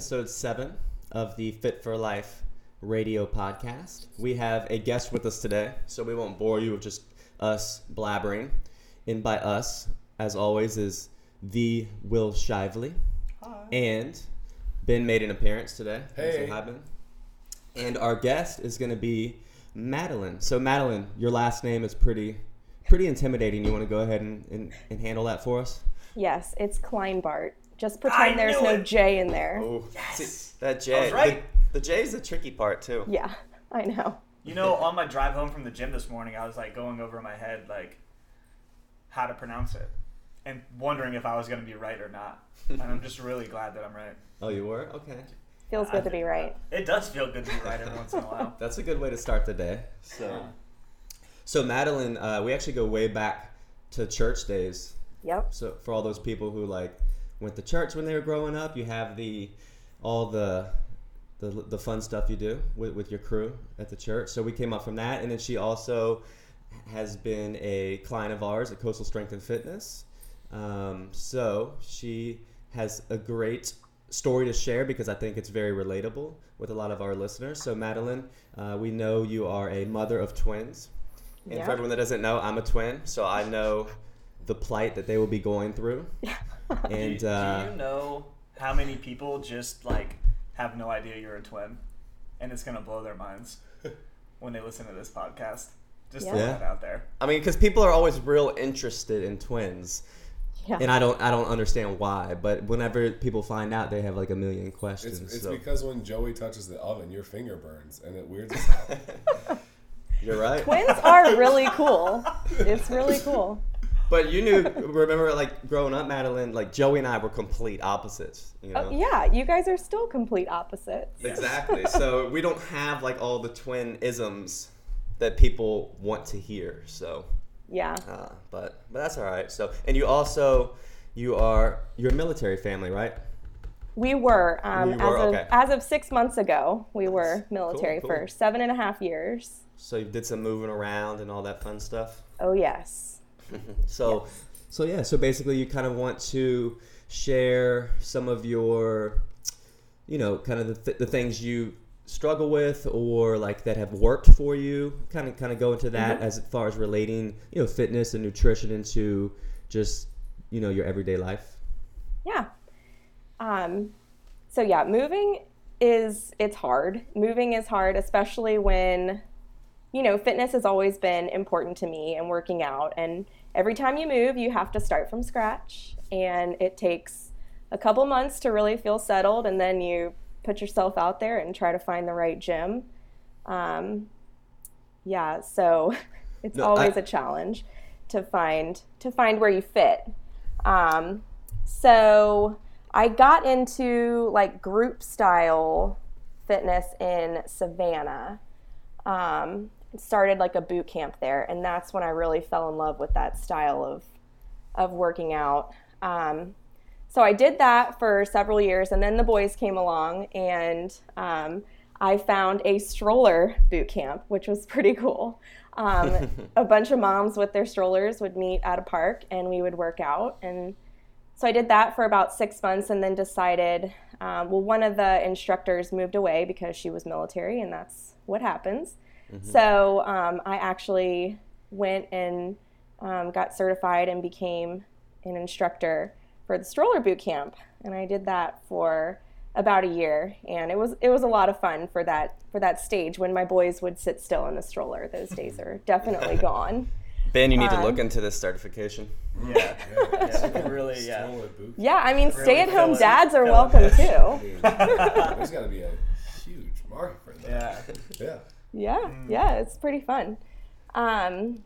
episode seven of the Fit for Life radio podcast. We have a guest with us today, so we won't bore you with just us blabbering. And by us, as always, is the Will Shively. And Ben made an appearance today. Hey. Hi, Ben. And our guest is going to be Madeline. So, Madeline, your last name is pretty pretty intimidating. You want to go ahead and, and, and handle that for us? Yes, it's Kleinbart. Just pretend I there's no it. J in there. Oh, Yes. that J. was right. The, the J is the tricky part, too. Yeah, I know. You know, on my drive home from the gym this morning, I was like going over in my head like how to pronounce it and wondering if I was going to be right or not. And I'm just really glad that I'm right. Oh, you were? Okay. Feels I good to be right. It does feel good to be right every once in a while. That's a good way to start the day. So, so Madeline, uh, we actually go way back to church days. Yep. So for all those people who like went to church when they were growing up, you have the all the the, the fun stuff you do with, with your crew at the church. So we came up from that, and then she also has been a client of ours at Coastal Strength and Fitness. Um, so she has a great story to share because I think it's very relatable with a lot of our listeners. So Madeline, uh, we know you are a mother of twins, and Yeah. for everyone that doesn't know, I'm a twin, so I know the plight that they will be going through. And do, uh, do you know how many people just like have no idea you're a twin, and it's gonna blow their minds when they listen to this podcast? Just Yeah. throw that out there. I mean, because people are always real interested in twins, Yeah. and I don't, I don't understand why. But whenever people find out, they have like a million questions. It's, it's so because when Joey touches the oven, your finger burns, and it weirds us out. you're right. Twins are really cool. It's really cool. But you knew, remember, like growing up, Madeline, like Joey and I were complete opposites. You know. Oh, yeah, you guys are still complete opposites. Exactly. so we don't have like all the twin isms that people want to hear. So, Yeah. uh, but but that's all right. So, and you also you are you're a military family, right? We were, um, You were? as, of, Okay. as of six months ago, we were military cool. for seven and a half years. So you did some moving around and all that fun stuff. Oh, yes. So, so yeah. So basically, you kind of want to share some of your, you know, kind of the, th- the things you struggle with or like that have worked for you. Kind of, kind of go into that as far as relating, you know, fitness and nutrition into just, you know, your everyday life. Yeah. Um, so yeah, moving is it's hard. Moving is hard, especially when you know fitness has always been important to me and working out. And every time you move, you have to start from scratch, and it takes a couple months to really feel settled, and then you put yourself out there and try to find the right gym. Um, yeah, so it's No, always I- a challenge to find to find where you fit. Um, so I got into like group style fitness in Savannah. Um, started like a boot camp there, and that's when I really fell in love with that style of of working out. Um, so I did that for several years, and then the boys came along, and um, I found a stroller boot camp, which was pretty cool. Um, a bunch of moms with their strollers would meet at a park, and we would work out. And so I did that for about six months, and then decided, um, well, one of the instructors moved away because she was military, and that's what happens. So um, I actually went and um, got certified and became an instructor for the stroller boot camp, and I did that for about a year, and it was it was a lot of fun for that for that stage when my boys would sit still in the stroller. Those days are definitely gone. Ben, you need to Um, look into this certification. Yeah. yeah. You could really, yeah. Yeah, I mean, Really stay-at-home fill dads are welcome too. there's got to be a huge market for that. Yeah. Yeah. Yeah, yeah, it's pretty fun. Um,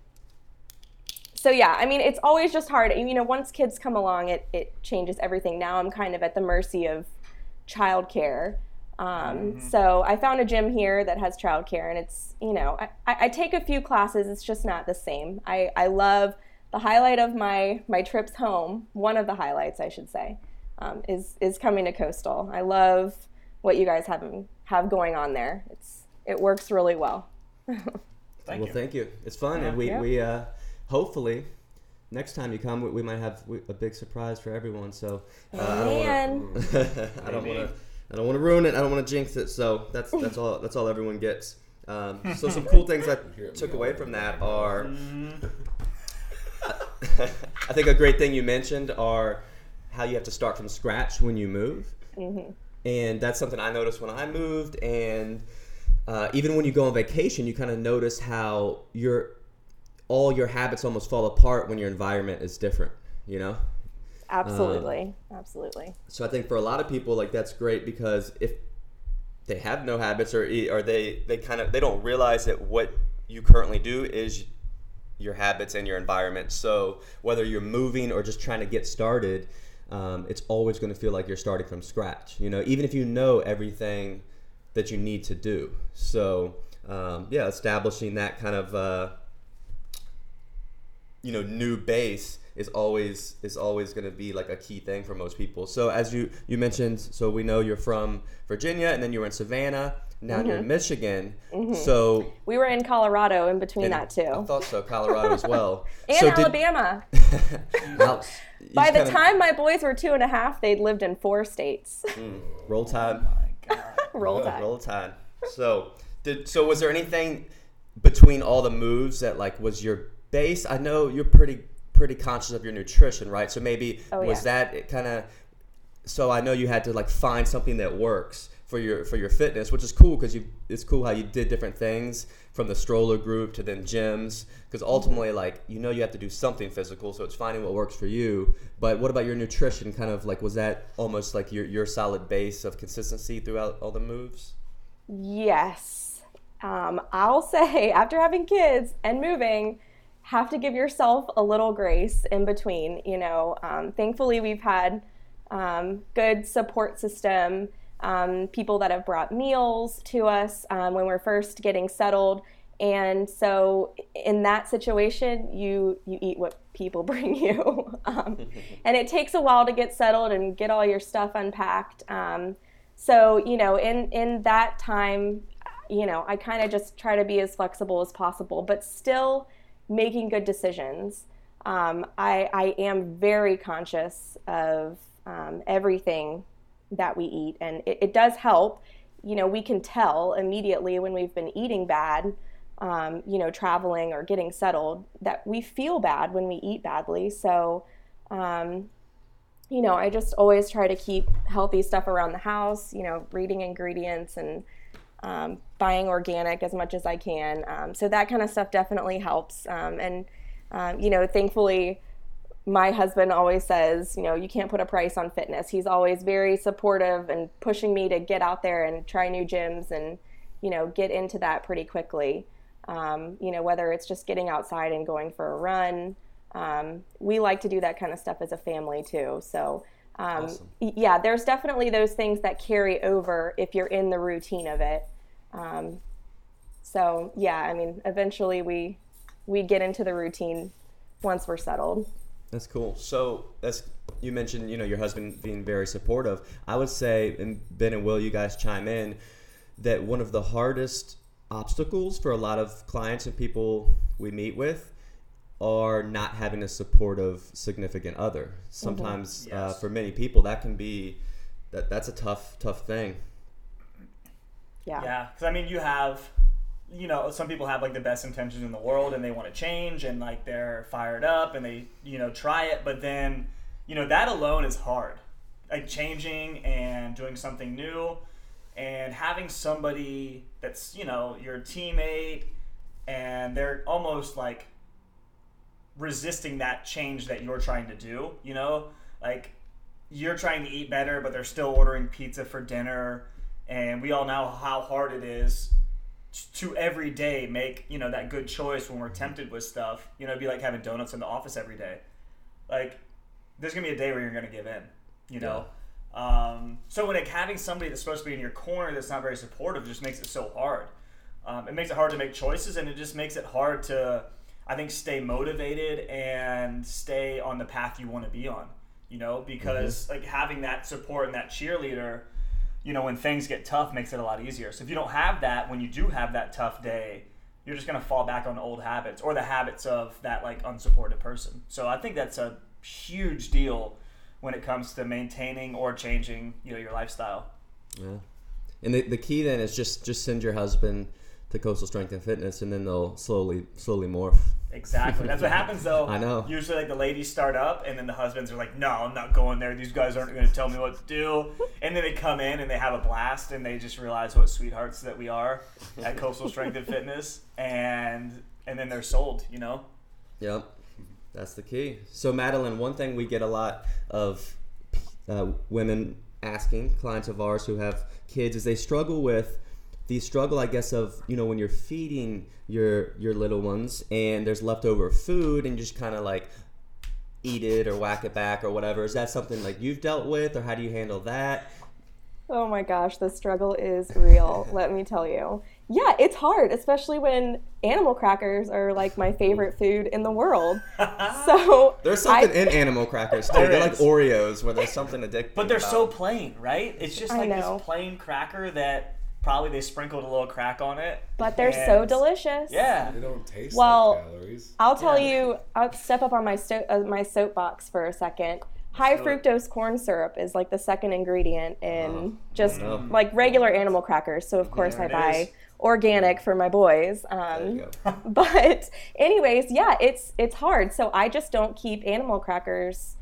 so yeah, I mean, it's always just hard. You know, once kids come along, it it changes everything. Now I'm kind of at the mercy of childcare. Um, So I found a gym here that has childcare, and it's you know I, I I take a few classes. It's just not the same. I, I love the highlight of my my trips home. One of the highlights, I should say, um, is is coming to Coastal. I love what you guys have have going on there. It's it works really well. Thank well, you. thank you. It's fun, and we Yeah. we uh, hopefully next time you come, we, we might have a big surprise for everyone. So uh, I don't wanna- Man, I don't want to. I don't want to ruin it. I don't want to jinx it. So that's that's all. That's all everyone gets. Um, so some cool things I took away from that are. Mm-hmm. I think a great thing you mentioned are how you have to start from scratch when you move, and that's something I noticed when I moved, and uh, even when you go on vacation, you kind of notice how your all your habits almost fall apart when your environment is different. You know. absolutely, absolutely. So I think for a lot of people, like that's great because if they have no habits or or they they kind of they don't realize that what you currently do is your habits and your environment. So whether you're moving or just trying to get started, um, it's always going to feel like you're starting from scratch. You know, even if you know everything that you need to do. So um, yeah, establishing that kind of uh, you know new base is always is always going to be like a key thing for most people. So as you you mentioned, so we know you're from Virginia and then you were in Savannah. Now you're in Michigan. So We were in Colorado in between that too, I thought so. Colorado as well. and so did- Alabama. You By the kinda- time my boys were two and a half, they'd lived in four states. roll tide. My God. Roll Yeah, Tide. Roll Tide. So, did so was there anything between all the moves that like was your base? I know you're pretty pretty conscious of your nutrition, right? So maybe Oh, was yeah. that kind of so I know you had to like find something that works for your for your fitness, which is cool because you it's cool how you did different things from the stroller group to then gyms because ultimately like you know you have to do something physical, so it's finding what works for you. But what about your nutrition? Kind of like was that almost like your your solid base of consistency throughout all the moves? Yes. Um, I'll say, after having kids and moving, have to give yourself a little grace in between. You know, um, thankfully, we've had um, good support system, um, people that have brought meals to us um, when we're first getting settled. And so, in that situation, you you eat what people bring you, um, and it takes a while to get settled and get all your stuff unpacked. Um, so you know in in that time you know i kind of just try to be as flexible as possible but still making good decisions um, I, I am very conscious of um, everything that we eat and it, it does help you know we can tell immediately when we've been eating bad um, you know traveling or getting settled that we feel bad when we eat badly so um, you know, I just always try to keep healthy stuff around the house, you know, reading ingredients and um, buying organic as much as I can. Um, so that kind of stuff definitely helps. Um, and, um, you know, thankfully, my husband always says, you know, you can't put a price on fitness. He's always very supportive and pushing me to get out there and try new gyms and, you know, get into that pretty quickly. Um, you know, whether it's just getting outside and going for a run. Um, we like to do that kind of stuff as a family too. So, um, Awesome. yeah, there's definitely those things that carry over if you're in the routine of it. Um, so, yeah, I mean, eventually we we get into the routine once we're settled. That's cool. So that's you mentioned, you know, your husband being very supportive. I would say, and Ben and Will, you guys chime in, that one of the hardest obstacles for a lot of clients and people we meet with are not having a supportive significant other. Sometimes, uh, Yes. for many people, that can be that that's a tough, tough thing. Yeah. Yeah, because I mean, you have, you know, some people have like the best intentions in the world and they want to change and like they're fired up and they, you know, try it, but then, you know, that alone is hard. Like changing and doing something new and having somebody that's, you know, your teammate and they're almost like resisting that change that you're trying to do, you know? Like you're trying to eat better, but they're still ordering pizza for dinner. And we all know how hard it is to every day make, you know, that good choice when we're tempted with stuff. You know, it'd be like having donuts in the office every day. Like, there's to be a day where you're to give in, you know? Um, so when like, having somebody that's supposed to be in your corner that's not very supportive just makes it so hard. Um, it makes it hard to make choices, and it just makes it hard to, I think, stay motivated and stay on the path you want to be on. You know, because like having that support and that cheerleader, you know, when things get tough, makes it a lot easier. So if you don't have that, when you do have that tough day, you're just gonna fall back on old habits or the habits of that like unsupported person. So I think that's a huge deal when it comes to maintaining or changing, you know, your lifestyle. Yeah. And the, the key then is just just send your husband to Coastal Strength and Fitness, and then they'll slowly slowly morph. Exactly. That's what happens though. I know. Usually, like the ladies start up, and then the husbands are like, "No, I'm not going there. These guys aren't going to tell me what to do." And then they come in and they have a blast, and they just realize what sweethearts that we are at Coastal Strength and Fitness, and and then they're sold. You know. Yep, that's the key. So Madeline, one thing we get a lot of uh, women asking clients of ours who have kids is they struggle with the struggle, I guess, of you know when you're feeding your your little ones and there's leftover food and you just kind of like eat it or whack it back or whatever. Is that something like you've dealt with, or how do you handle that? Oh my gosh, the struggle is real, let me tell you. Yeah, it's hard, especially when animal crackers are like my favorite food in the world. So There's something I- in animal crackers too. They're like. Oreos where there's something addictive. But they're so plain, right? It's just like this plain cracker that probably they sprinkled a little crack on it. but they're so delicious. Yeah. They don't taste Well, like calories. I'll tell Yeah. you, I'll step up on my sto- uh, my soapbox for a second. High do fructose corn syrup is like the second ingredient in Oh, just no. like regular animal crackers. So of course There I buy is. organic for my boys. There Um, you go. but anyways, yeah, it's it's hard. So I just don't keep animal crackers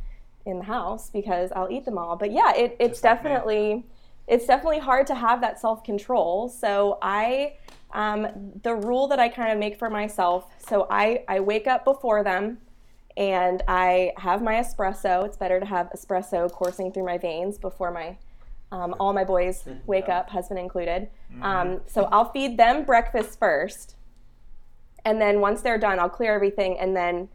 in the house because I'll eat them all. But yeah, it, it's Just like me. It's definitely hard to have that self control. So I um, the rule that I kind of make for myself. So I I wake up before them. And I have my espresso. It's better to have espresso coursing through my veins before my um, all my boys wake up, husband included. Um, so I'll feed them breakfast first, and then once they're done, I'll clear everything, and then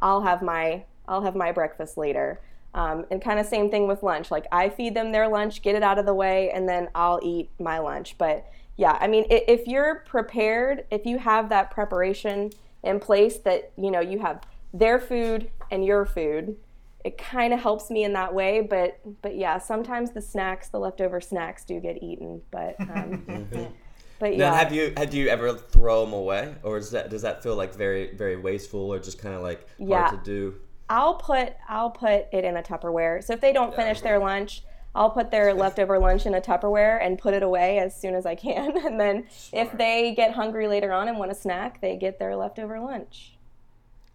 I'll have my I'll have my breakfast later. Um, and kind of same thing with lunch. Like I feed them their lunch, get it out of the way, and then I'll eat my lunch. But yeah, I mean, if you're prepared, if you have that preparation in place, that you know you have their food and your food, it kind of helps me in that way. But but yeah, sometimes the snacks, the leftover snacks, do get eaten. But um, but yeah. Now, have you have you ever throw them away, or is that does that feel like very very wasteful, or just kind of like Yeah. hard to do? I'll put I'll put it in a Tupperware. So if they don't finish their lunch, I'll put their leftover lunch in a Tupperware and put it away as soon as I can. And then if they get hungry later on and want a snack, they get their leftover lunch.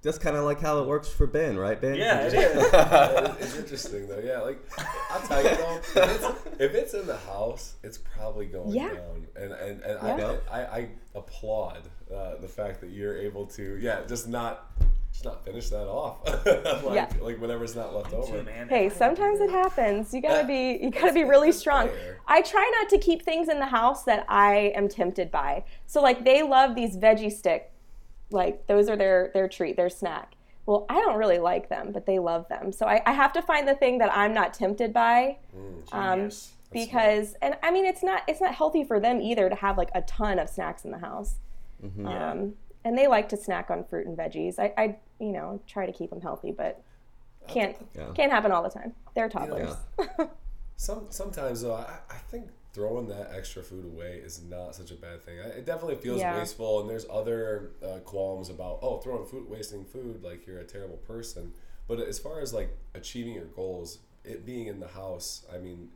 That's kind of like how it works for Ben, right, Ben? Yeah, it You is. just- Yeah, it's interesting though. Yeah, like I'll tell you though, if it's, if it's in the house, it's probably going Yeah. down. And and, and Yeah. I, I I applaud uh, the fact that you're able to yeah just not just not finish that off like Yeah. like whatever's not left over. Too, man. Hey, sometimes it happens. You gotta be you gotta be really strong. I try not to keep things in the house that I am tempted by. So like they love these veggie stick, like those are their their treat, their snack. Well, I don't really like them, but they love them. So I, I have to find the thing that I'm not tempted by. Um, Genius. because and I mean it's not it's not healthy for them either to have like a ton of snacks in the house. Yeah. Um, and they like to snack on fruit and veggies. I, I you know try to keep them healthy, but can't Yeah. can't happen all the time. They're toddlers. Some sometimes though, I, I think throwing that extra food away is not such a bad thing. I, it definitely feels Yeah. wasteful, and there's other uh, qualms about oh throwing food, wasting food, like you're a terrible person. But as far as like achieving your goals, it being in the house, I mean,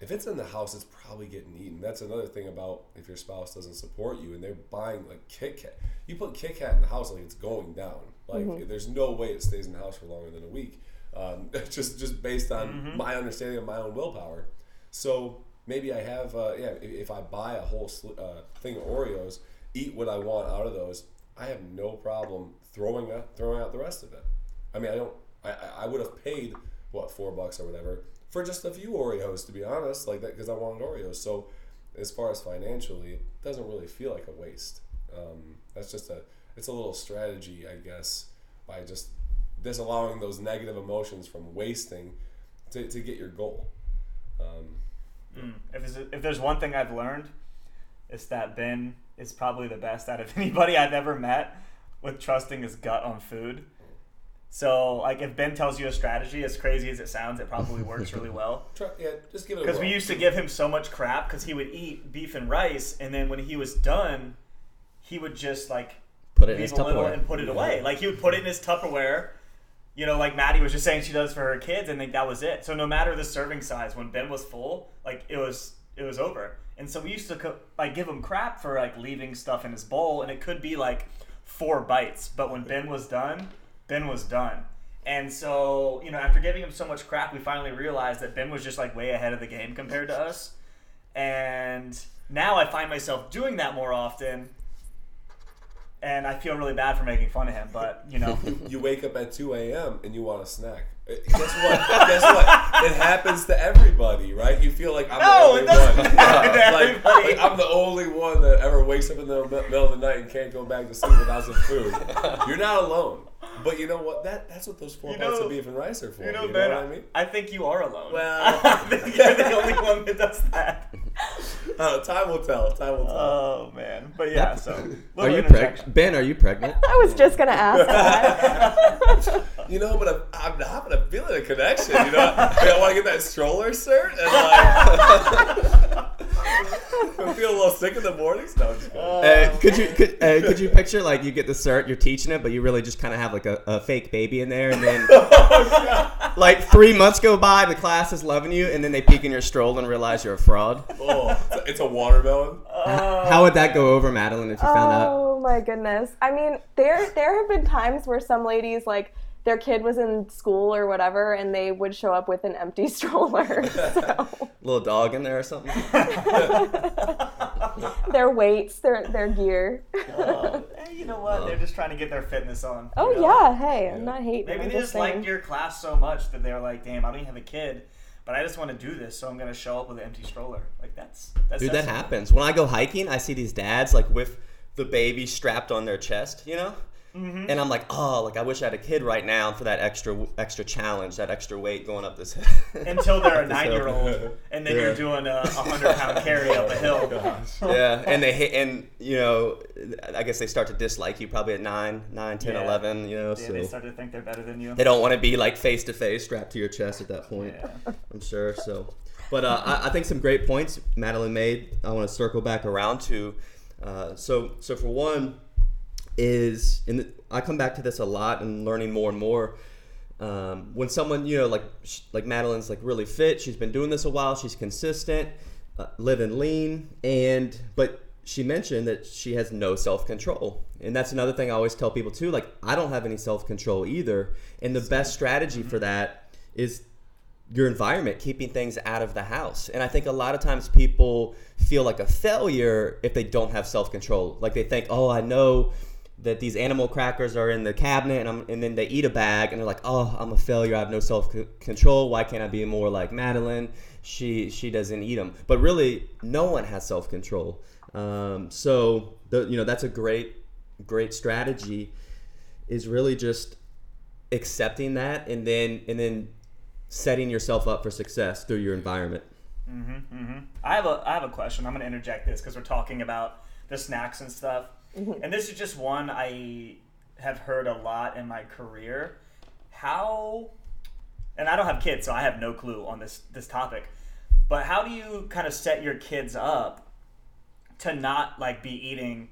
if it's in the house, it's probably getting eaten. That's another thing about if your spouse doesn't support you and they're buying like Kit Kat. You put Kit Kat in the house, like it's going down. Like there's no way it stays in the house for longer than a week. Um, just just based on my understanding of my own willpower. So maybe I have uh, yeah. If, if I buy a whole sli- uh, thing of Oreos, eat what I want out of those, I have no problem throwing out throwing out the rest of it. I mean, I don't. I, I- I would have paid what four bucks or whatever for just a few Oreos, to be honest, like that because I wanted Oreos. So as far as financially, it doesn't really feel like a waste. Um, that's just a it's a little strategy, I guess, by just disallowing those negative emotions from wasting to, to get your goal. Um, Mm. If there's, if there's one thing I've learned, it's that Ben is probably the best out of anybody I've ever met with trusting his gut on food. So, like, if Ben tells you a strategy, as crazy as it sounds, it probably works really well. try, yeah, just give it Because we used to give him so much crap because he would eat beef and rice, and then when he was done, he would just like Put it in his Tupperware. and put it away. Like he would put it in his Tupperware. You know, like Maddie was just saying she does for her kids, and think that was it. So no matter the serving size, when Ben was full, like it was it was over. And so we used to co- like give him crap for like leaving stuff in his bowl, and it could be like four bites. But when Ben was done, Ben was done. And so you know, after giving him so much crap, we finally realized that Ben was just like way ahead of the game compared to us. And now I find myself doing that more often. And I feel really bad for making fun of him, but you know, you wake up at 2 a.m. and you want a snack. Uh, Guess what? Guess what? It happens to everybody, right? You feel like I'm No, the only one. like, like, I'm the only one that ever wakes up in the middle of the night and can't go back to sleep without some food. You're not alone. But you know what? That that's what those four You bites know- of beef and rice are for. you know, you know Ben, what I mean? I think you are alone. Well- I think you're the only one that does that. Uh, time will tell. Time will tell. Oh man, but yeah. So Are you interjection. pregnant? Ben, are you pregnant? I was just gonna ask that. You know, but I'm, I'm not, but I'm feeling a connection. You know, I, I want to get that stroller cert and like, I feel a little sick in the mornings. No, I'm just kidding. Uh, could you could, uh, could you picture like you get the cert, you're teaching it, but you really just kind of have like a, a fake baby in there, and then like three months go by, the class is loving you, and then they peek in your stroll and realize you're a fraud. oh, it's a, it's a watermelon. How would that go over, Madeline, if you found out? Oh my goodness. I mean, there there have been times where some ladies like their kid was in school or whatever and they would show up with an empty stroller. So Little dog in there or something? their weights, their their gear. Oh, hey, you know what? They're just trying to get their fitness on. Oh know? yeah, hey, I'm not hating. Maybe I'm they just just saying. liked your class so much that they're like, "Damn, I don't even have a kid, but I just want to do this, so I'm gonna show up with an empty stroller." Like that's that's Dude, that happens. When I go hiking, I see these dads like with the baby strapped on their chest, you know? Mm-hmm. And I'm like, oh, like I wish I had a kid right now for that extra extra challenge, that extra weight going up this hill. Until they're a nine-year-old, and then Yeah. you're doing a hundred-pound carry up a hill. yeah, and they hit, and you know, I guess they start to dislike you probably at 9, 9, 10, Yeah. 11, you know, Yeah, so they start to think they're better than you. they don't want to be like face to face strapped to your chest at that point. Yeah. I'm sure. So, but uh, I, I think some great points Madeline made. I want to circle back around to. Uh, so, so for one, is I come back to this a lot and learning more and more. Um, when someone you know like like Madeline's like really fit, she's been doing this a while, she's consistent, uh, living lean, and but she mentioned that she has no self control, and that's another thing I always tell people too. Like I don't have any self control either, and the best strategy for that is your environment, keeping things out of the house. And I think a lot of times people feel like a failure if they don't have self control. Like they think, oh, I know that these animal crackers are in the cabinet, and, I'm, and then they eat a bag, and they're like, oh, I'm a failure. I have no self control. Why can't I be more like Madeline? She she doesn't eat them. But really, no one has self control. Um, so the, you know that's a great great strategy. Is really just accepting that and then and then setting yourself up for success through your environment. Mm-hmm. I have a I have a question. I'm going to interject this because we're talking about the snacks and stuff, and this is just one I have heard a lot in my career. How, and I don't have kids, so I have no clue on this this topic. But how do you kind of set your kids up to not like be eating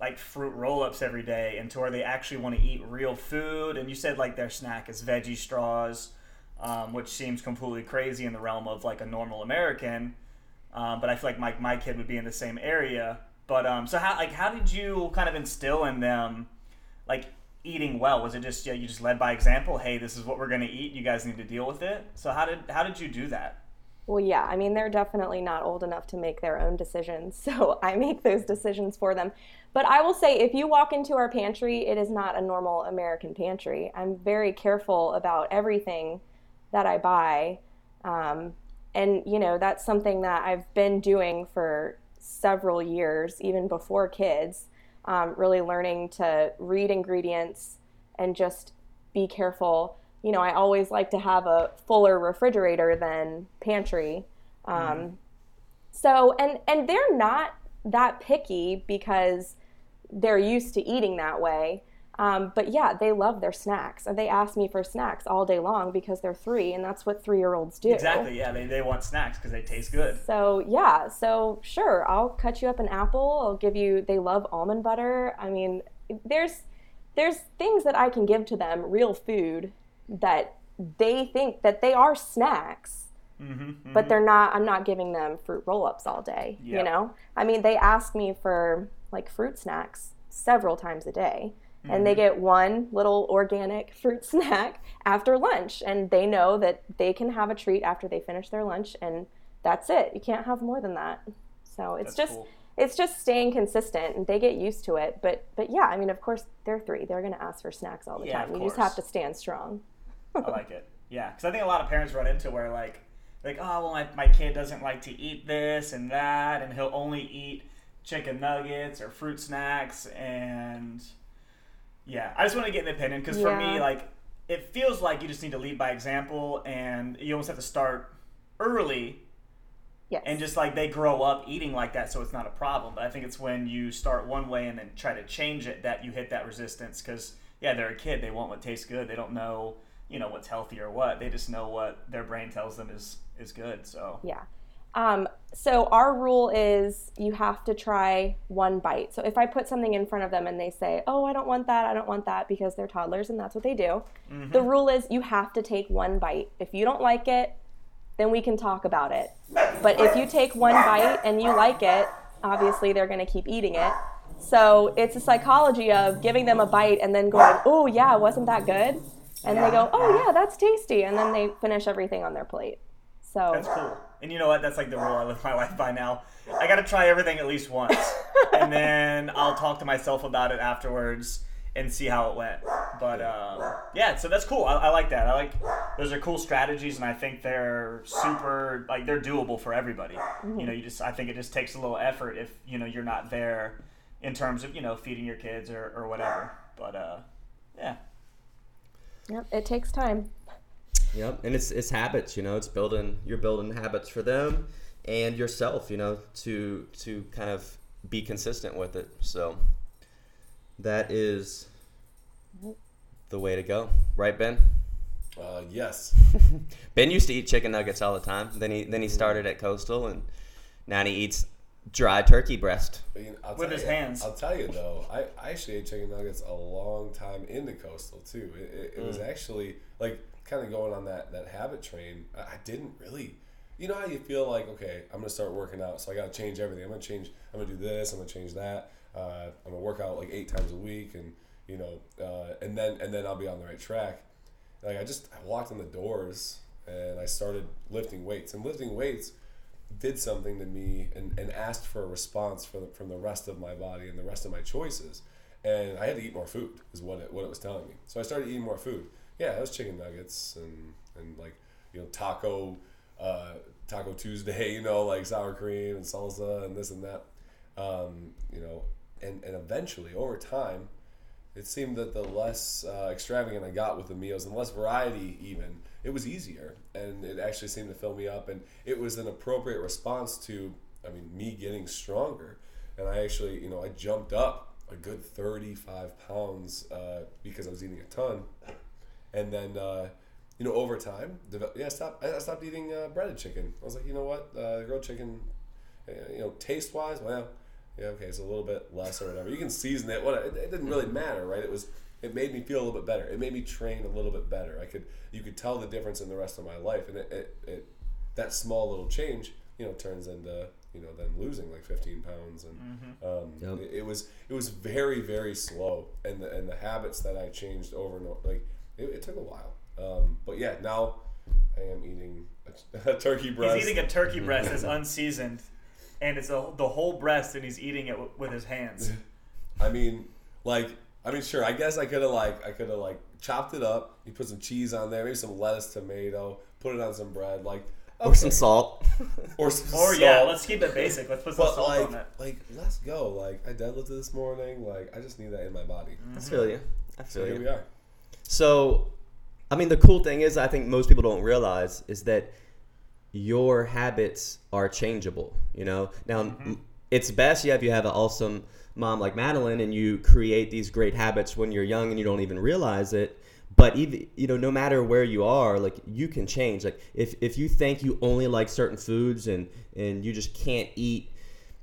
like fruit roll-ups every day and to where they actually want to eat real food and you said like their snack is veggie straws um, which seems completely crazy in the realm of like a normal american um, but i feel like my, my kid would be in the same area but um, so how like how did you kind of instill in them like eating well was it just yeah, you just led by example hey this is what we're going to eat you guys need to deal with it so how did how did you do that Well, yeah, I mean, they're definitely not old enough to make their own decisions, so I make those decisions for them. But I will say, if you walk into our pantry, it is not a normal American pantry. I'm very careful about everything that I buy. Um, and, you know, that's something that I've been doing for several years, even before kids, um, really learning to read ingredients and just be careful. You know, I always like to have a fuller refrigerator than pantry. Um, So and and they're not that picky because they're used to eating that way. Um, but yeah, they love their snacks, and they ask me for snacks all day long because they're three, and that's what three-year-olds do. Exactly. Yeah, they, they want snacks because they taste good. So yeah, so sure, I'll cut you up an apple. I'll give you. They love almond butter. I mean, there's there's things that I can give to them, real food that they think that they are snacks, Mm-hmm, but they're not. I'm not giving them fruit roll-ups all day. Yeah. You know, I mean, they ask me for like fruit snacks several times a day. And Mm-hmm. they get one little organic fruit snack after lunch, and they know that they can have a treat after they finish their lunch, and that's it. You can't have more than that. So it's That's just cool. it's just staying consistent, and they get used to it. But but yeah, I mean, of course, they're three. They're going to ask for snacks all the Yeah, time. You just have to stand strong. I like it. Yeah, because I think a lot of parents run into where like, like oh well, my, my kid doesn't like to eat this and that, and he'll only eat chicken nuggets or fruit snacks, and yeah, I just want to get an opinion because for me, like, it feels like you just need to lead by example, and you almost have to start early Yes. and just like they grow up eating like that so it's not a problem but i think it's when you start one way and then try to change it that you hit that resistance because yeah they're a kid they want what tastes good they don't know you know what's healthy or what they just know what their brain tells them is is good so Yeah. Um, so our rule is you have to try one bite. So if I put something in front of them and they say, "Oh, I don't want that. I don't want that," because they're toddlers and that's what they do. Mm-hmm. The rule is you have to take one bite. If you don't like it, then we can talk about it. But if you take one bite and you like it, obviously they're going to keep eating it. So it's a psychology of giving them a bite and then going, "Oh, yeah, wasn't that good?" And they go, "Oh, yeah, that's tasty." And then they finish everything on their plate. So that's cool and you know what? That's like the rule i live my life by now. I gotta try everything at least once. And then i'll talk to myself about it afterwards and see how it went. But uh, yeah so that's cool. I, I like that. I like those are cool strategies and i think they're super like they're doable for everybody. You know you just i think it just takes a little effort if you know you're not there in terms of you know feeding your kids or, or whatever. But uh, yeah. Yep, it takes time. Yep, and it's it's habits. You know, it's building. You're building habits for them and yourself. You know, to to kind of be consistent with it. So that is the way to go, right, Ben? Uh, yes. Ben used to eat chicken nuggets all the time. Then he then he started at Coastal, and now he eats dry turkey breast. I mean, I'll With his you- hands. I'll tell you though, I, I actually ate chicken nuggets a long time in the coastal too. It, it, it was Mm. actually like kind of going on that, that habit train. I, didn't really, you know how you feel like okay, I'm gonna start working out, so I gotta change everything. I'm gonna change. I'm gonna do this. I'm gonna change that. Uh, I'm gonna work out like eight times a week, and you know, uh, and then and then I'll be on the right track. Like I just I walked in the doors and I started lifting weights, and lifting weights did something to me and, and asked for a response from the, from the rest of my body and the rest of my choices. And I had to eat more food, is what it, what it was telling me. So I started eating more food. Yeah, it was chicken nuggets and, and like, you know, taco, uh, Taco Tuesday, you know, like sour cream and salsa and this and that. Um, you know, and, and eventually, over time, it seemed that the less uh, extravagant I got with the meals and less variety, even, it was easier. And it actually seemed to fill me up. And it was an appropriate response to, I mean, me getting stronger. And I actually, you know, I jumped up a good 35 pounds uh, because I was eating a ton. And then, uh, you know, over time, develop, yeah, I stopped, I stopped eating uh, breaded chicken. I was like, you know what, uh, grilled chicken, uh, you know, taste wise, well, yeah, okay, it's a little bit less or whatever. You can season it. What it, it didn't really matter, right? It was it made me feel a little bit better. It made me train a little bit better. I could you could tell the difference in the rest of my life, and it, it, it that small little change, you know, turns into you know then losing like 15 pounds, and um, Yep. it, it was it was very very slow, and the and the habits that I changed over and over, like it, it took a while. Um, but yeah, now I am eating a, a turkey breast. he's eating a turkey breast that's unseasoned and it's a, the whole breast and he's eating it w- with his hands I mean, like, I mean, sure. I guess I could have like, I could have like chopped it up. You put some cheese on there, maybe some lettuce, tomato, put it on some bread, like, Or some salt. or some or yeah let's keep it basic let's put some But salt like, on it like, let's go. Like, I deadlifted this morning. Like, I just need that in my body. I feel you. I So feel here we are. So, I mean, the cool thing is, I think most people don't realize is that your habits are changeable. You know, now mm-hmm. it's best yeah if you have an awesome mom like Madeline and you create these great habits when you're young and you don't even realize it. But even you know, no matter where you are, like you can change. Like if if you think you only like certain foods and and you just can't eat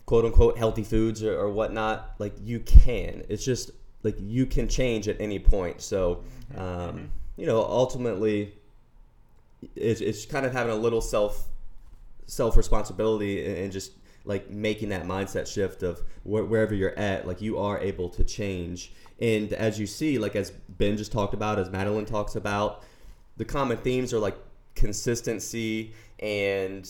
quote unquote healthy foods or, or whatnot, like you can. It's just like you can change at any point. So, um, you know, ultimately, it's, it's kind of having a little self self responsibility and, and just like making that mindset shift of wh- wherever you're at, like you are able to change. And as you see, like as Ben just talked about, as Madeline talks about, the common themes are like consistency and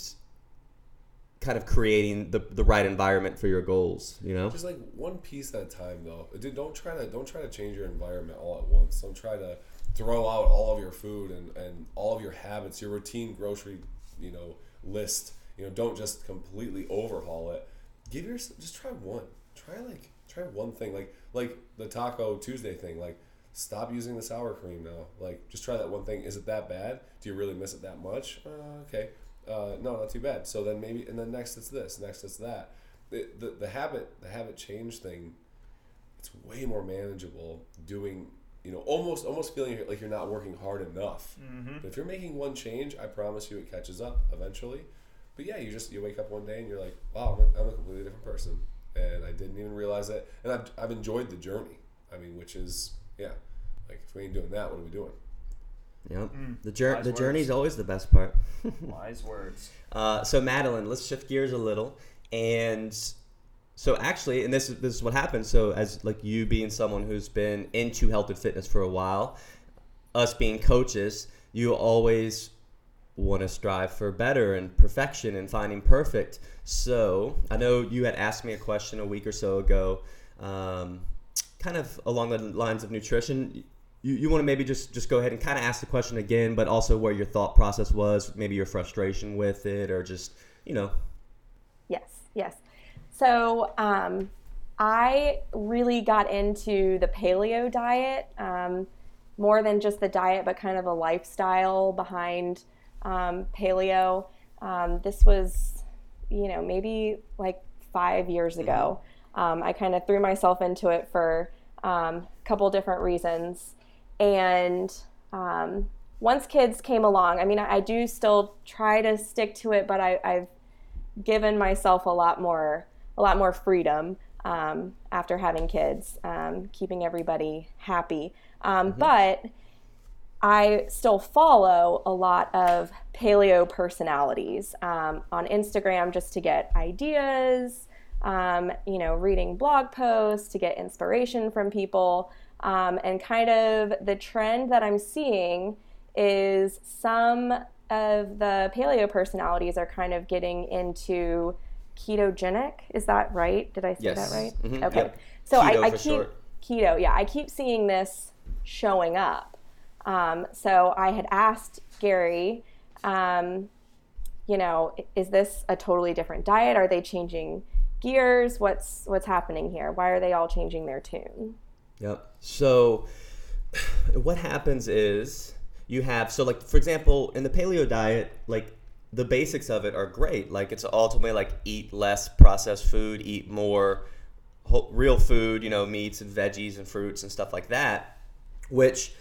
kind of creating the, the right environment for your goals, you know? Just like one piece at a time, though. Dude, don't try to don't try to change your environment all at once. Don't try to throw out all of your food and, and all of your habits, your routine grocery, you know, list. You know, don't just completely overhaul it. Give yourself just try one. Try like try one thing, like like the Taco Tuesday thing. Like, stop using the sour cream now. Like, just try that one thing. Is it that bad? Do you really miss it that much? Uh, okay, uh, no, not too bad. So then maybe, and then next it's this, next it's that. The, the, the habit the habit change thing it's way more manageable doing you know almost almost feeling like you're not working hard enough Mm-hmm. but if you're making one change i promise you it catches up eventually but yeah you just you wake up one day and you're like wow i'm a, I'm a completely different person and i didn't even realize it and I've, I've enjoyed the journey i mean which is yeah like if we ain't doing that what are we doing Yep. Mm, the jour- the journey is always the best part. Wise words. Uh, so Madeline, let's shift gears a little, and so actually, and this is this is what happens. So as like you being someone who's been into health and fitness for a while, us being coaches, you always want to strive for better and perfection and finding perfect. So I know you had asked me a question a week or so ago, um, kind of along the lines of nutrition. You, you want to maybe just just go ahead and kind of ask the question again, but also where your thought process was, maybe your frustration with it, or just you know, Yes, yes. So um, I really got into the paleo diet um, more than just the diet, but kind of a lifestyle behind um, paleo. Um, this was, you know, maybe like five years ago. Um, I kind of threw myself into it for um, a couple different reasons. And um, once kids came along, I mean, I, I do still try to stick to it, but I, I've given myself a lot more a lot more freedom um, after having kids, um, keeping everybody happy. Um, But I still follow a lot of paleo personalities um, on Instagram just to get ideas, um, you know, reading blog posts to get inspiration from people. Um, and kind of the trend that I'm seeing is some of the paleo personalities are kind of getting into ketogenic. Is that right? Did I say Yes. that right? Mhm. Okay. Yep. So Keto I, I keep short. keto. Yeah, I keep seeing this showing up. Um, so I had asked Gary, um, you know, is this a totally different diet? Are they changing gears? What's what's happening here? Why are they all changing their tune? Yep. So what happens is you have so like for example in the paleo diet like the basics of it are great like it's ultimately like eat less processed food eat more whole, real food you know meats and veggies and fruits and stuff like that which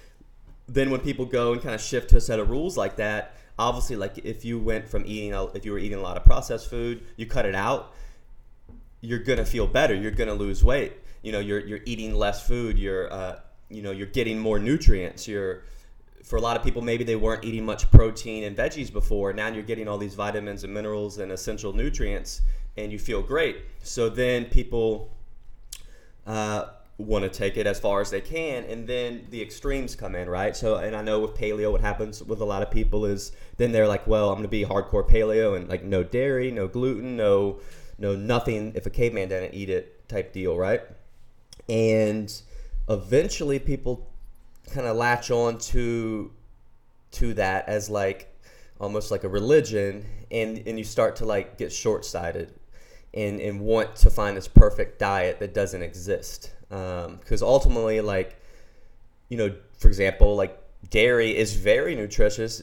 then when people go and kind of shift to a set of rules like that obviously like if you went from eating if you were eating a lot of processed food you cut it out you're gonna feel better. You're gonna lose weight. You know, you're you're eating less food. You're uh, you know, you're getting more nutrients. You're for a lot of people, maybe they weren't eating much protein and veggies before. Now you're getting all these vitamins and minerals and essential nutrients, and you feel great. So then people uh, want to take it as far as they can, and then the extremes come in, right? So, and I know with paleo, what happens with a lot of people is then they're like, well, I'm going to be hardcore paleo and like no dairy, no gluten, no no nothing if a caveman didn't eat it type deal, right? And eventually people kind of latch on to to that as like almost like a religion and and you start to like get short-sighted and and want to find this perfect diet that doesn't exist um, because ultimately like you know for example like dairy is very nutritious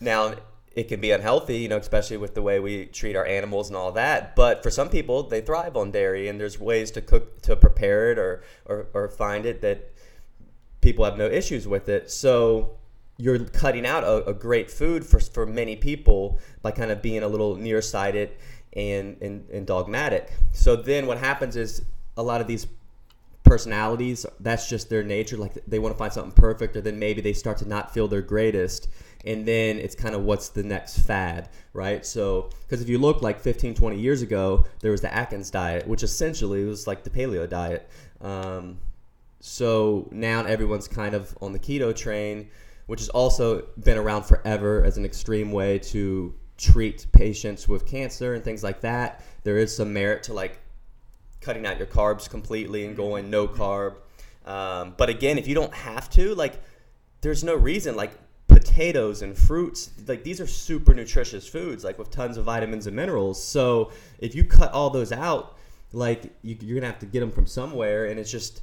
now it can be unhealthy, you know, especially with the way we treat our animals and all that. But for some people, they thrive on dairy, and there's ways to cook to prepare it or or, or find it that people have no issues with it. So you're cutting out a, a great food for for many people by kind of being a little nearsighted and, and and dogmatic. So then what happens is a lot of these personalities that's just their nature like they want to find something perfect or then maybe they start to not feel their greatest and then it's kind of what's the next fad right? So because if you look like 15 20 years ago there was the atkins diet which essentially was like the paleo diet. Um, so now everyone's kind of on the keto train which has also been around forever as an extreme way to treat patients with cancer and things like that. There is some merit to like cutting out your carbs completely and going no carb. Um, but again, if you don't have to, like, there's no reason. Like potatoes and fruits, like these are super nutritious foods, like with tons of vitamins and minerals. So if you cut all those out, like you, you're gonna have to get them from somewhere, and it's just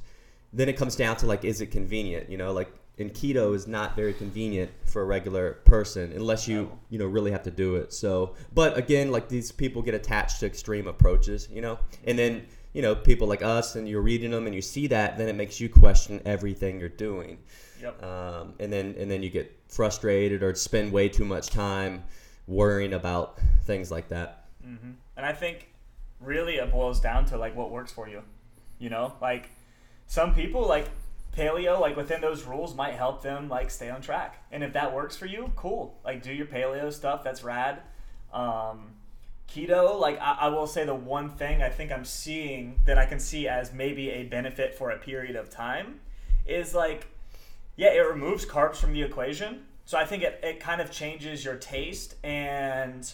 then it comes down to like, is it convenient? You know, like and keto is not very convenient for a regular person unless you you know really have to do it so but again like these people get attached to extreme approaches you know and then you know people like us and you're reading them and you see that then it makes you question everything you're doing Yep. um, and then and then you get frustrated or spend way too much time worrying about things like that hmm And I think really it boils down to like what works for you. You know, like some people like paleo, like within those rules might help them like stay on track. And if that works for you, cool. Like do your paleo stuff. That's rad. Um, keto, like I, I will say the one thing I think I'm seeing that I can see as maybe a benefit for a period of time is like yeah, it removes carbs from the equation. So I think it, it kind of changes your taste and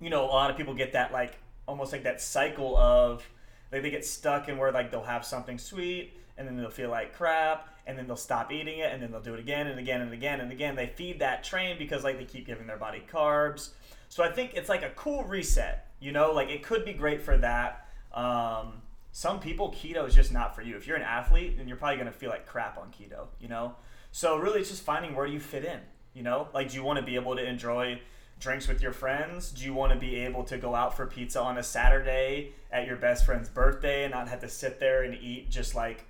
you know, a lot of people get that like almost like that cycle of like they get stuck in where like they'll have something sweet and then they'll feel like crap and then they'll stop eating it and then they'll do it again and again and again and again. They feed that train because like they keep giving their body carbs. So I think it's like a cool reset, you know, like it could be great for that. Um, some people keto is just not for you. If you're an athlete, then you're probably gonna feel like crap on keto, you know. So really, it's just finding where do you fit in, you know. Like, do you want to be able to enjoy drinks with your friends? Do you want to be able to go out for pizza on a Saturday at your best friend's birthday and not have to sit there and eat just like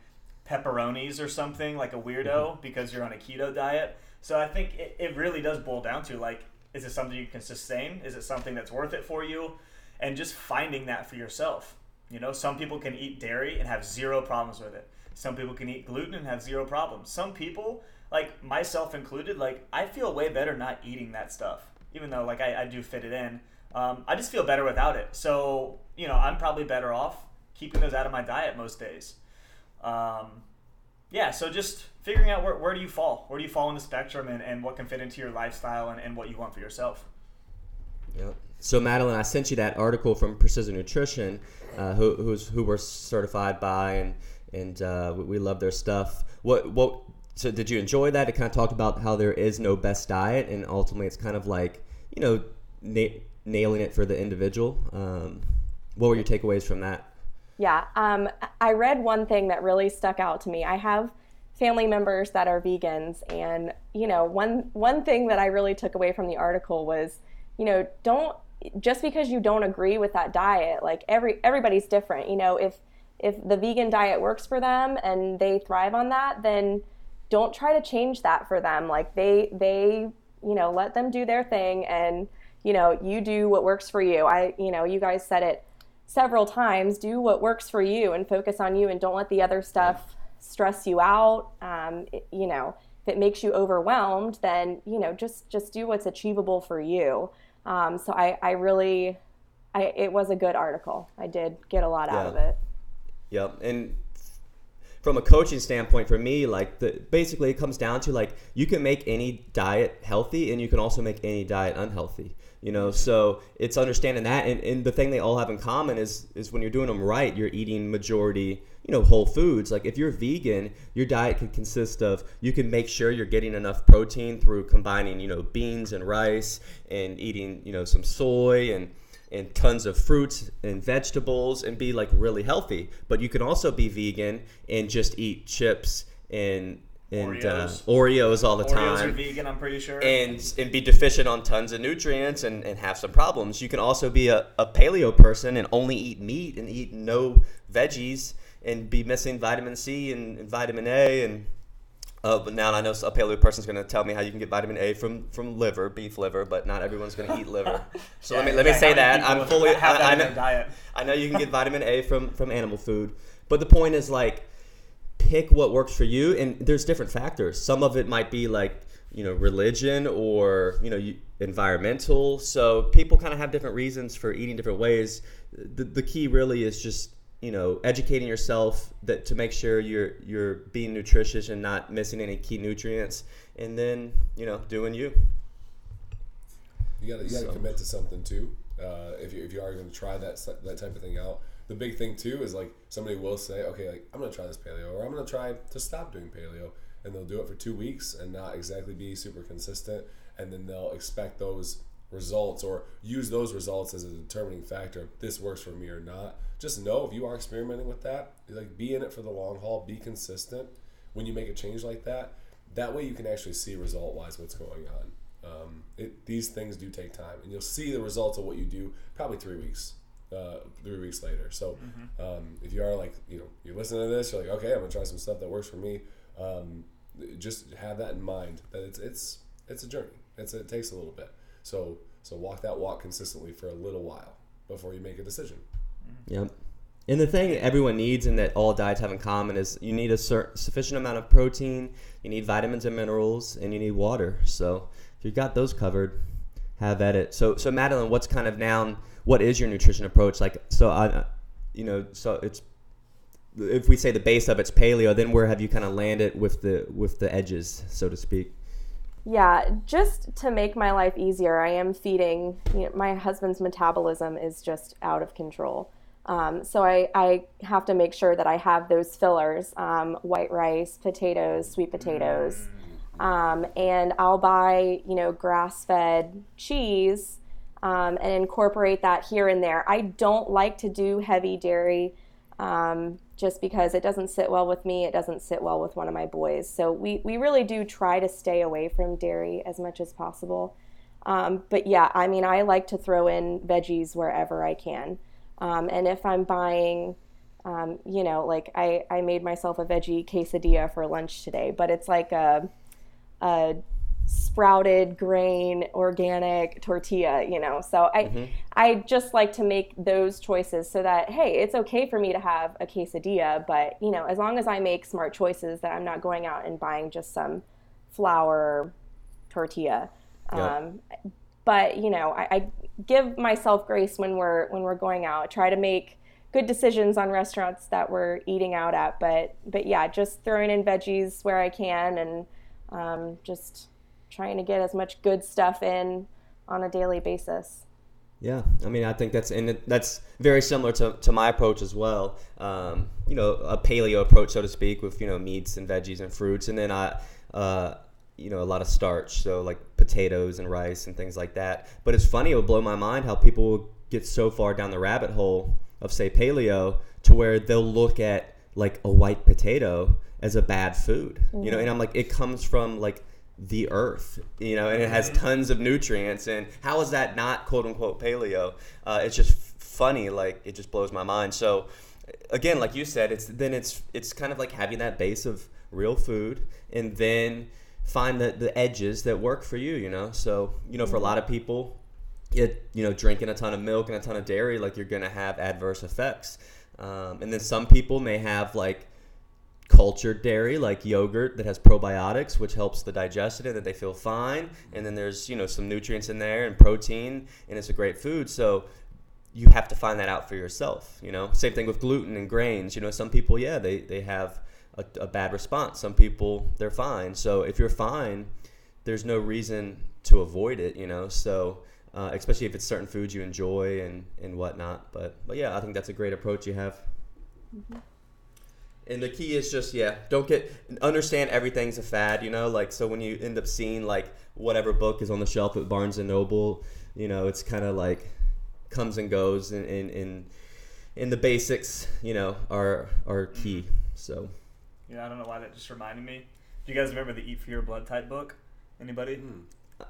pepperonis or something like a weirdo because you're on a keto diet? So I think it, it really does boil down to like, is it something you can sustain? Is it something that's worth it for you? And just finding that for yourself. You know, some people can eat dairy and have zero problems with it. Some people can eat gluten and have zero problems. Some people, like myself included, like I feel way better not eating that stuff, even though like I, I do fit it in. Um, I just feel better without it. So you know, I'm probably better off keeping those out of my diet most days. Um, yeah, so just figuring out where, where do you fall? Where do you fall in the spectrum and, and what can fit into your lifestyle and, and what you want for yourself? Yeah. So Madeline, I sent you that article from Precision Nutrition, uh, who who's who we're certified by, and and uh, we, we love their stuff. What what? So did you enjoy that? It kind of talked about how there is no best diet, and ultimately it's kind of like you know na- nailing it for the individual. Um, what were your takeaways from that? Yeah, um, I read one thing that really stuck out to me. I have family members that are vegans, and you know, one one thing that I really took away from the article was, you know, don't just because you don't agree with that diet, like every everybody's different. You know, if if the vegan diet works for them and they thrive on that, then don't try to change that for them. Like they they you know let them do their thing, and you know you do what works for you. I you know you guys said it several times do what works for you and focus on you and don't let the other stuff stress you out. Um, it, you know if it makes you overwhelmed then you know just just do what's achievable for you. Um, so I, I really I, it was a good article. I did get a lot out of it. Yep. And from a coaching standpoint, for me, like the basically it comes down to like you can make any diet healthy, and you can also make any diet unhealthy. You know, so it's understanding that, and, and the thing they all have in common is is when you're doing them right, you're eating majority, you know, whole foods. Like if you're vegan, your diet can consist of you can make sure you're getting enough protein through combining, you know, beans and rice, and eating, you know, some soy and and tons of fruits and vegetables and be like really healthy. But you can also be vegan and just eat chips and and uh, Oreos. Oreos all the Oreos time are vegan, I'm pretty sure. and and be deficient on tons of nutrients and, and have some problems. You can also be a, a paleo person and only eat meat and eat no veggies and be missing vitamin C and, and vitamin A and uh, but now I know a paleo person's going to tell me how you can get vitamin A from, from liver, beef liver, but not everyone's going to eat liver. So let me let me yeah, say that I'm fully have that I, I know, diet. I know you can get vitamin A from from animal food, but the point is like pick what works for you and there's different factors. Some of it might be like, you know, religion or, you know, you, environmental. So people kind of have different reasons for eating different ways. The, the key really is just, you know, educating yourself that to make sure you're you're being nutritious and not missing any key nutrients and then, you know, doing you. You gotta you gotta So- commit to something too. Uh, if you if you are going to try that that type of thing out, the big thing too is like somebody will say, okay, like I'm gonna try this paleo, or I'm gonna try to stop doing paleo, and they'll do it for two weeks and not exactly be super consistent, and then they'll expect those results or use those results as a determining factor. if This works for me or not. Just know if you are experimenting with that, like be in it for the long haul, be consistent. When you make a change like that, that way you can actually see result wise what's going on. Um, it, these things do take time, and you'll see the results of what you do probably three weeks, uh, three weeks later. So, um, if you are like, you know, you're listening to this, you're like, okay, I'm gonna try some stuff that works for me. Um, just have that in mind that it's it's it's a journey. It's it takes a little bit. So so walk that walk consistently for a little while before you make a decision. Yep. And the thing everyone needs and that all diets have in common is you need a cer- sufficient amount of protein, you need vitamins and minerals, and you need water. So if you've got those covered, have at it. So so Madeline, what's kind of now what is your nutrition approach? Like so I you know, so it's if we say the base of it's paleo, then where have you kind of landed with the with the edges, so to speak? Yeah, just to make my life easier, I am feeding. You know, my husband's metabolism is just out of control. Um, so I, I have to make sure that I have those fillers um, white rice, potatoes, sweet potatoes. Um, and I'll buy, you know, grass fed cheese um, and incorporate that here and there. I don't like to do heavy dairy um, just because it doesn't sit well with me. It doesn't sit well with one of my boys. So we, we really do try to stay away from dairy as much as possible. Um, but yeah, I mean, I like to throw in veggies wherever I can. Um, and if I'm buying, um, you know, like I, I made myself a veggie quesadilla for lunch today, but it's like a, a sprouted grain organic tortilla you know? So i i just like to make those choices so that hey it's okay for me to have a quesadilla but you know as long as i make smart choices that i'm not going out and buying just some flour tortilla. Yeah. um, but you know I, I give myself grace when we're when we're going out. Try to make good decisions on restaurants that we're eating out at but but yeah just throwing in veggies where i can and um, just trying to get as much good stuff in on a daily basis Yeah, I mean, I think that's and it, that's very similar to, to my approach as well. Um, you know, a paleo approach, so to speak, with you know meats and veggies and fruits, and then I, uh, you know, a lot of starch, so like potatoes and rice and things like that. But it's funny; it would blow my mind how people will get so far down the rabbit hole of say paleo to where they'll look at like a white potato as a bad food. You know, and I'm like, it comes from like the earth, you know, and it has tons of nutrients. And how is that not quote unquote paleo? Uh, it's just funny, like it just blows my mind. So again, like you said, it's then it's it's kind of like having that base of real food, and then find the the edges that work for you. You know, so you know, for a lot of people, it you know, drinking a ton of milk and a ton of dairy, like you're gonna have adverse effects. Um, and then some people may have like cultured dairy like yogurt that has probiotics which helps the digestion and that they feel fine. And then there's you know some nutrients in there and protein and it's a great food. So you have to find that out for yourself you know? Same thing with gluten and grains. You know some people yeah they, they have a, a bad response. Some people they're fine. So if you're fine there's no reason to avoid it you know? So uh, especially if it's certain foods you enjoy and and whatnot. But but yeah i think that's a great approach you have and the key is just yeah, don't get understand everything's a fad, you know. Like so when you end up seeing like whatever book is on the shelf at Barnes and Noble, you know, it's kind of like comes and goes, and in in in the basics, you know, are are key. So Yeah, I don't know why that just reminded me. Do you guys remember the Eat for Your Blood type book? Anybody?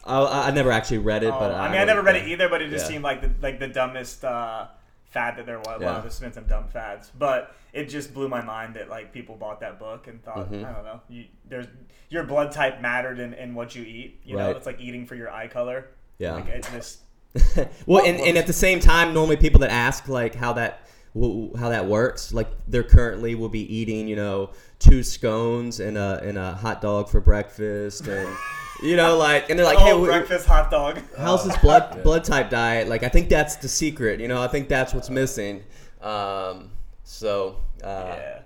I, I never actually read it, but Oh, I mean, I never read it either, but it just Yeah. seemed like the like the dumbest uh, fad that there was. Yeah. Well, there's been some dumb fads, but it just blew my mind that like people bought that book and thought, Mhm. I don't know, you, there's your blood type mattered in, in what you eat. You know, it's like eating for your eye color. Yeah. Like it just well, and, and at the same time, normally people that ask like how that how that works, like they're currently will be eating, you know, two scones and a and a hot dog for breakfast, and you know, like, and they're like, oh, hey, w- breakfast hot dog. how's this blood blood type diet? Like, I think that's the secret. You know, I think that's what's missing. Um, so, uh, yeah.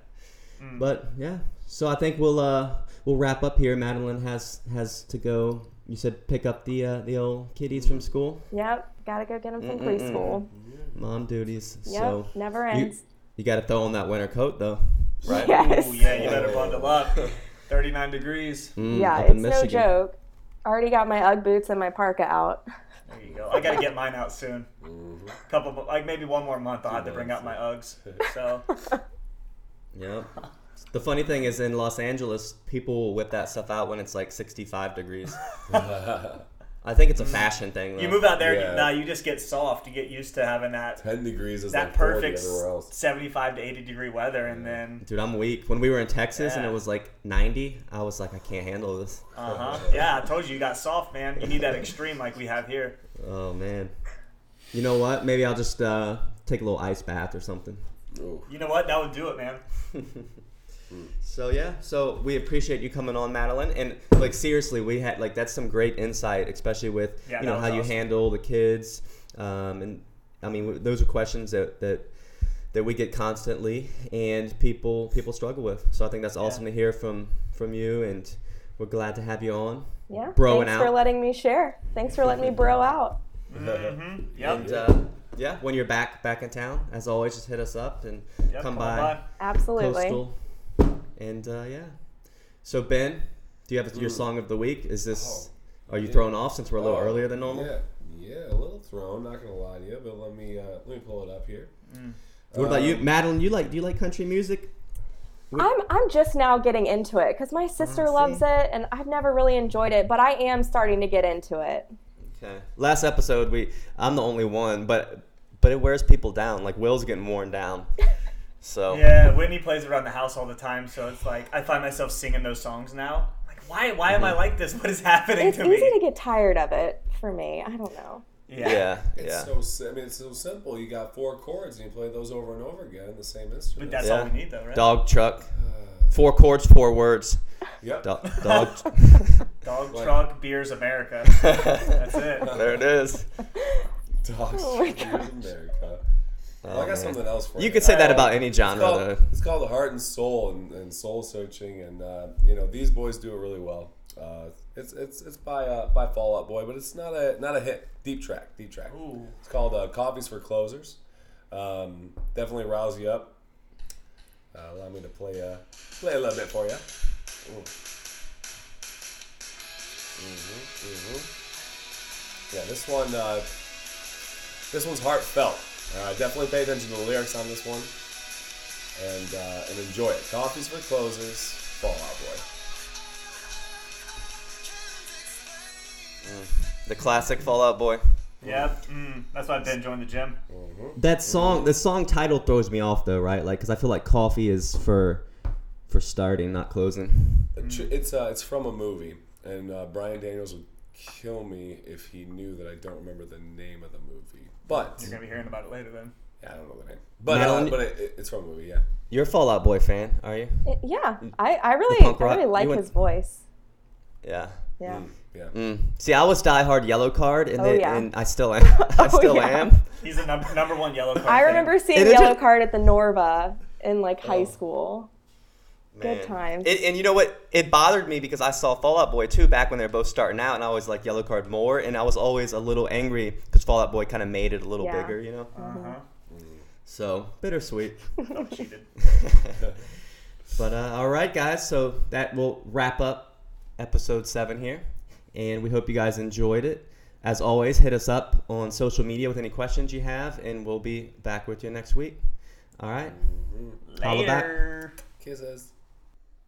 but yeah, so I think we'll uh we'll wrap up here. Madeline has has to go. You said pick up the uh, the old kiddies from school, Yep, gotta go get them from Mm-mm-mm. preschool. mom duties. Yep, So never you, ends. you got to throw on that winter coat though, right? Yes. Ooh, yeah, you better bundle up. 39 degrees. Mm, yeah, it's in no joke. Already got my UGG boots and my parka out. There you go. I gotta get mine out soon. Mm-hmm. Couple, like maybe one more month. I'll have to bring out my Uggs. So yeah. The funny thing is, in Los Angeles, people will whip that stuff out when it's like 65 degrees. I think it's a fashion thing. Though. you move out there, Yeah. you, nah, you just get soft. You get used to having that Ten degrees is that like perfect 75 to 80 degree weather, and then Dude, I'm weak. When we were in Texas and it was like 90, I was like, I can't handle this. uh huh. Yeah, I told you you got soft, man. You need that extreme like we have here. Oh man. You know what? Maybe I'll just uh, take a little ice bath or something. Ooh. You know what? That would do it, man. So yeah, so we appreciate you coming on, Madeline, and like seriously, we had like that's some great insight, especially with Yeah, you know how was you handle the kids, um, and I mean w- those are questions that that that we get constantly, and people people struggle with. So I think that's awesome to hear from from you, and we're glad to have you on. Yeah. Broing Thanks for letting me share. Thanks for letting me bro out. Mm-hmm. Yep. And uh, yeah, when you're back back in town, as always, just hit us up and Yep, come come on by. Absolutely. Coastal. And uh, yeah. So Ben, do you have your song of the week? Is this? Are you Yeah. thrown off since we're a little Oh, earlier than normal? Yeah, yeah, a little thrown. Not gonna lie to you, but let me uh, let me pull it up here. What about you, Um, Madeline? You like? Do you like country music? I'm I'm just now getting into it because my sister see. loves it and I've never really enjoyed it, but I am starting to get into it. Okay. Last episode, we I'm the only one, but but it wears people down. Like Will's getting worn down. So Yeah, Whitney plays around the house all the time, so it's like I find myself singing those songs now. Like, why? Why am I mm-hmm. like this? What is happening It's to easy to get tired of it for me. I don't know. yeah, yeah. It's so I mean, it's so simple. You got four chords and you play those over and over again in the same instrument. But that's Yeah. all we need, though, right? Dog truck. Uh, four chords, four words. Yep. Do- dog. Dog Like- truck beers America. That's it. there it is. Dogs. Oh my Here's America. Well, I got man. something else for you. You could say that Uh, about any It's genre, called, though. it's called the heart and soul and, and soul searching, and uh, you know these boys do it really well. Uh, it's it's it's by uh, by Fall Out Boy, but it's not a not a hit. Deep track, deep track. Ooh. It's called uh, Coffees for Closers. Um, definitely rouse you up. Uh, allow me to play uh, play a little bit for you. Ooh. Mhm, mhm. Yeah, this one uh, this one's heartfelt. Uh, definitely pay attention to the lyrics on this one, and uh, and enjoy it. Coffees for Closers, Fall Out Boy. The classic Fallout Boy. Yep. Mm, that's why I've been joining the gym. That song, the song title throws me off though, right? Like, because I feel like coffee is for for starting, not closing. Tr- It's uh, it's from a movie, and uh, Brian Daniels would kill me if he knew that I don't remember the name of the movie. But You're gonna be hearing about it later, then. yeah, I don't know the name. But uh, Madeline- but it, it- it's from a movie. Yeah. You're a Fallout Boy fan, are you? It- yeah, I, I really punk I rock- really like you went- his voice. Yeah. Yeah. Mm, yeah. Mm. See, I was diehard Yellow Card, and, Oh, they, yeah. and I still am. I Oh, still yeah. am. He's a number number one yellow card. I fan. remember seeing And it Yellow just- Card at the Norva in like high Oh. School. Good Man. times. It, and you know what? It bothered me because I saw Fallout Boy too back when they were both starting out, and I always like Yellow Card more, and I was always a little angry because Fallout Boy kind of made it a little Yeah. bigger, you know. Uh-huh. So bittersweet. Cheated. But uh, all right, guys. So that will wrap up episode seven here, and we hope you guys enjoyed it. As always, hit us up on social media with any questions you have, and we'll be back with you next week. All right. Holla back. Later. Kisses.